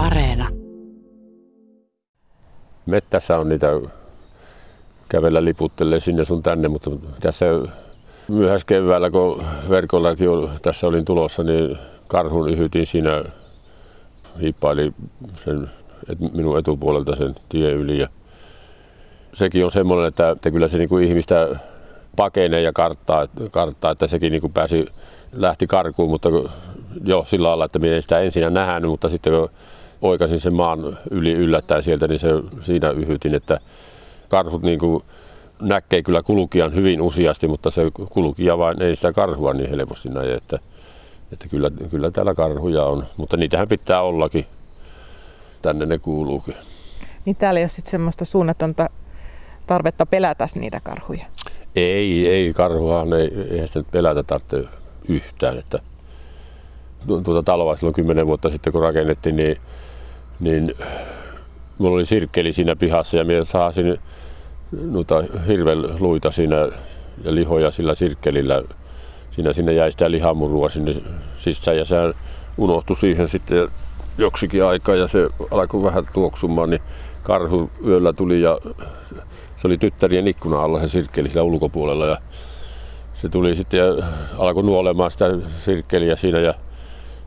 Areena. Mettässä on niitä kävellä liputtelee sinne sun tänne, mutta tässä keväällä, kun verkollakin tässä olin tulossa, niin karhun yhytin siinä, hiippaili sen minun etupuolelta sen tie yli. Ja sekin on semmoinen, että, että kyllä se niin kuin ihmistä pakenee ja karttaa, karttaa että sekin niin kuin pääsi, lähti karkuun, mutta jo sillä lailla, että minä en sitä ensin nähnyt, mutta sitten kun oikasin sen maan yli yllättäen sieltä, niin se, siinä yhytin, että karhut niin kuin näkee kyllä kulkijan hyvin useasti, mutta se kulkija vain ei sitä karhua niin helposti näe, että, että kyllä, kyllä täällä karhuja on, mutta niitähän pitää ollakin. Tänne ne kuuluukin. Niin täällä ei ole sitten semmoista suunnatonta tarvetta pelätä niitä karhuja? Ei, ei karhuahan ei, eihän sitä pelätä tarvitse yhtään. Että tuota taloa silloin kymmenen vuotta sitten kun rakennettiin, niin, niin mulla oli sirkkeli siinä pihassa ja minä saasin noita hirven luita siinä ja lihoja sillä sirkkelillä. Siinä sinne jäi sitä lihamurua sinne sisään ja se unohtui siihen sitten joksikin aikaa ja se alkoi vähän tuoksumaan, niin karhu yöllä tuli ja se oli tyttärien ikkuna alla se sirkkeli siellä ulkopuolella ja se tuli sitten ja alkoi nuolemaan sitä sirkkeliä siinä ja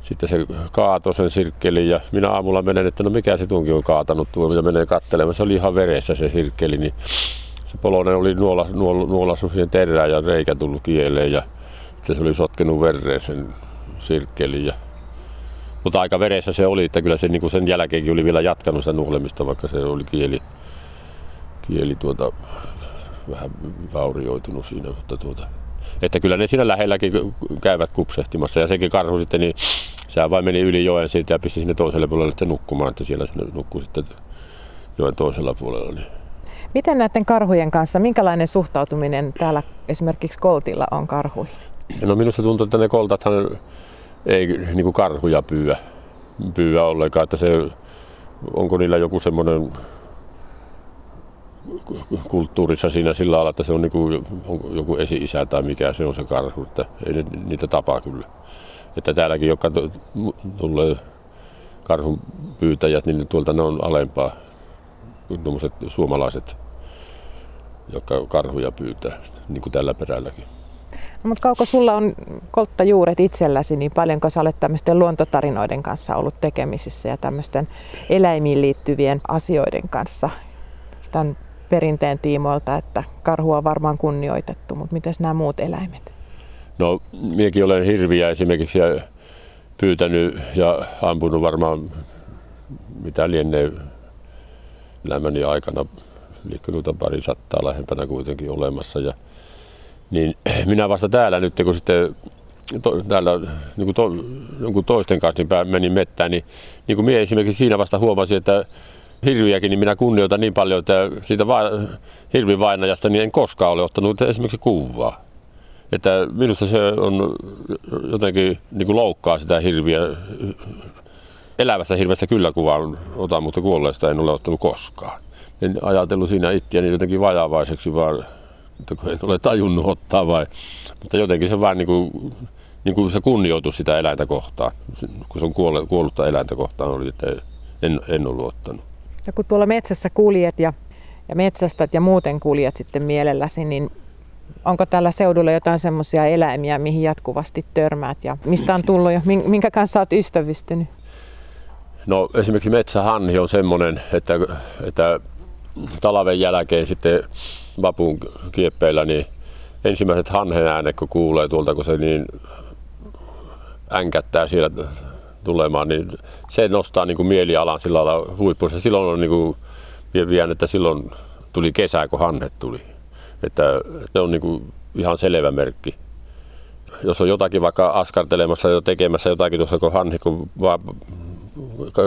sitten se kaatoi sen sirkkelin ja minä aamulla menen, että no mikä se tunkin on kaatanut tuo, mitä menee katselemaan. Se oli ihan veressä se sirkkeli, niin se polonen oli nuolas, nuol, nuolassut siihen terään ja reikä tullut kieleen ja se oli sotkenut vereen sen sirkkelin. Ja, mutta aika veressä se oli, että kyllä se niin kuin sen jälkeenkin oli vielä jatkanut sitä nuolemista, vaikka se oli kieli, kieli tuota, vähän vaurioitunut siinä, mutta tuota, että kyllä ne siinä lähelläkin käyvät kupsehtimassa ja sekin karhu sitten, niin sehän vain meni yli joen siitä ja pisti sinne toiselle puolelle sitten nukkumaan, että siellä se nukkui sitten joen toisella puolella. Niin. Miten näiden karhujen kanssa, minkälainen suhtautuminen täällä esimerkiksi Koltilla on karhuihin? No minusta tuntuu, että ne koltathan ei niin kuin karhuja pyyä, pyyä ollenkaan, että se, onko niillä joku semmoinen kulttuurissa siinä sillä lailla, että se on, niin kuin, joku esi-isä tai mikä se on se karhu, että ei niitä tapaa kyllä. Että täälläkin, jotka tulee karhun pyytäjät, niin tuolta ne on alempaa, tuommoiset suomalaiset, jotka karhuja pyytää, niin kuin tällä perälläkin. No, mutta Kauko, sulla on kolttajuuret itselläsi, niin paljonko sä olet tämmöisten luontotarinoiden kanssa ollut tekemisissä ja tämmöisten eläimiin liittyvien asioiden kanssa tämän perinteen tiimoilta, että karhua on varmaan kunnioitettu, mutta miten nämä muut eläimet? No, minäkin olen hirviä esimerkiksi pyytänyt ja ampunut varmaan mitä lienee elämäni aikana, liikkunut pari sattaa lähempänä kuitenkin olemassa. Ja, niin minä vasta täällä nyt, kun sitten to, täällä niin kuin to, niin toisten kanssa niin menin mettään, niin, niin kuin minä esimerkiksi siinä vasta huomasin, että hirviäkin, niin minä kunnioitan niin paljon, että siitä va- hirvivainajasta niin en koskaan ole ottanut esimerkiksi kuvaa. Että minusta se on jotenkin niin kuin loukkaa sitä hirviä. Elävästä hirveästä kyllä kuvaa otan, mutta kuolleesta en ole ottanut koskaan. En ajatellut siinä itseäni jotenkin vajavaiseksi, vaan että en ole tajunnut ottaa vai. Mutta jotenkin se vaan niin kuin, niin kuin se kunnioitus sitä eläintä kohtaan, kun se on kuollutta eläintä kohtaan oli, että en, en ollut ottanut. Ja kun tuolla metsässä kuljet ja, ja metsästät ja muuten kuljet sitten mielelläsi, niin onko tällä seudulla jotain semmoisia eläimiä, mihin jatkuvasti törmäät ja mistä on tullut jo, minkä kanssa olet ystävystynyt? No esimerkiksi metsähanhi on semmoinen, että, että talven jälkeen sitten vapun kieppeillä, niin ensimmäiset hanhen äänet, kun kuulee tuolta, kun se niin änkättää siellä tulemaan, niin se nostaa niin kuin mielialan sillä lailla huippuissa. Silloin on niin kuin, vien, että silloin tuli kesä, kun hannet tuli. Että ne on niin kuin ihan selvä merkki. Jos on jotakin vaikka askartelemassa ja tekemässä jotakin tuossa, kun hanhi, kun vaan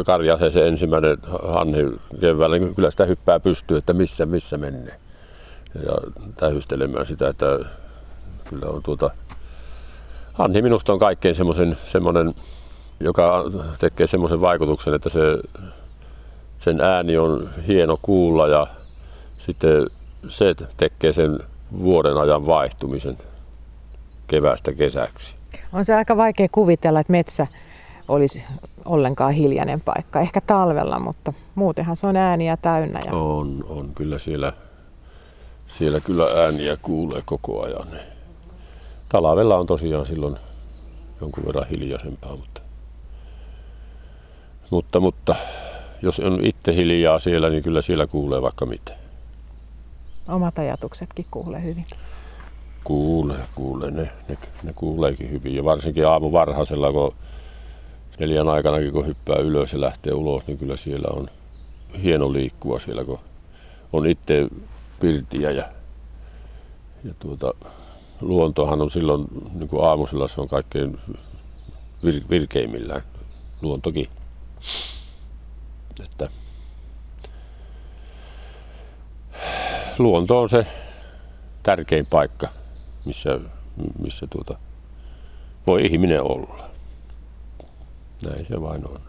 karjasee se ensimmäinen hanhi keväällä, niin kyllä sitä hyppää pystyy, että missä, missä menee. Ja tähystelemään sitä, että kyllä on tuota... Hanhi minusta on kaikkein semmoisen, semmoinen joka tekee semmoisen vaikutuksen, että se, sen ääni on hieno kuulla ja sitten se tekee sen vuoden ajan vaihtumisen keväästä kesäksi. On se aika vaikea kuvitella, että metsä olisi ollenkaan hiljainen paikka. Ehkä talvella, mutta muutenhan se on ääniä täynnä. Ja... On, on kyllä siellä, siellä kyllä ääniä kuulee koko ajan. Talvella on tosiaan silloin jonkun verran hiljaisempaa, mutta, mutta, mutta jos on itse hiljaa siellä, niin kyllä siellä kuulee vaikka mitä. Omat ajatuksetkin kuulee hyvin. Kuulee, kuulee. Ne, ne, ne kuuleekin hyvin. Ja varsinkin aamu varhaisella, kun neljän aikanakin, kun hyppää ylös ja lähtee ulos, niin kyllä siellä on hieno liikkua siellä, kun on itse pirtiä ja, ja tuota, luontohan on silloin niin kuin aamusella se on kaikkein vir, virkeimmillään, luontokin. Että luonto on se tärkein paikka, missä, missä tuota, voi ihminen olla. Näin se vain on.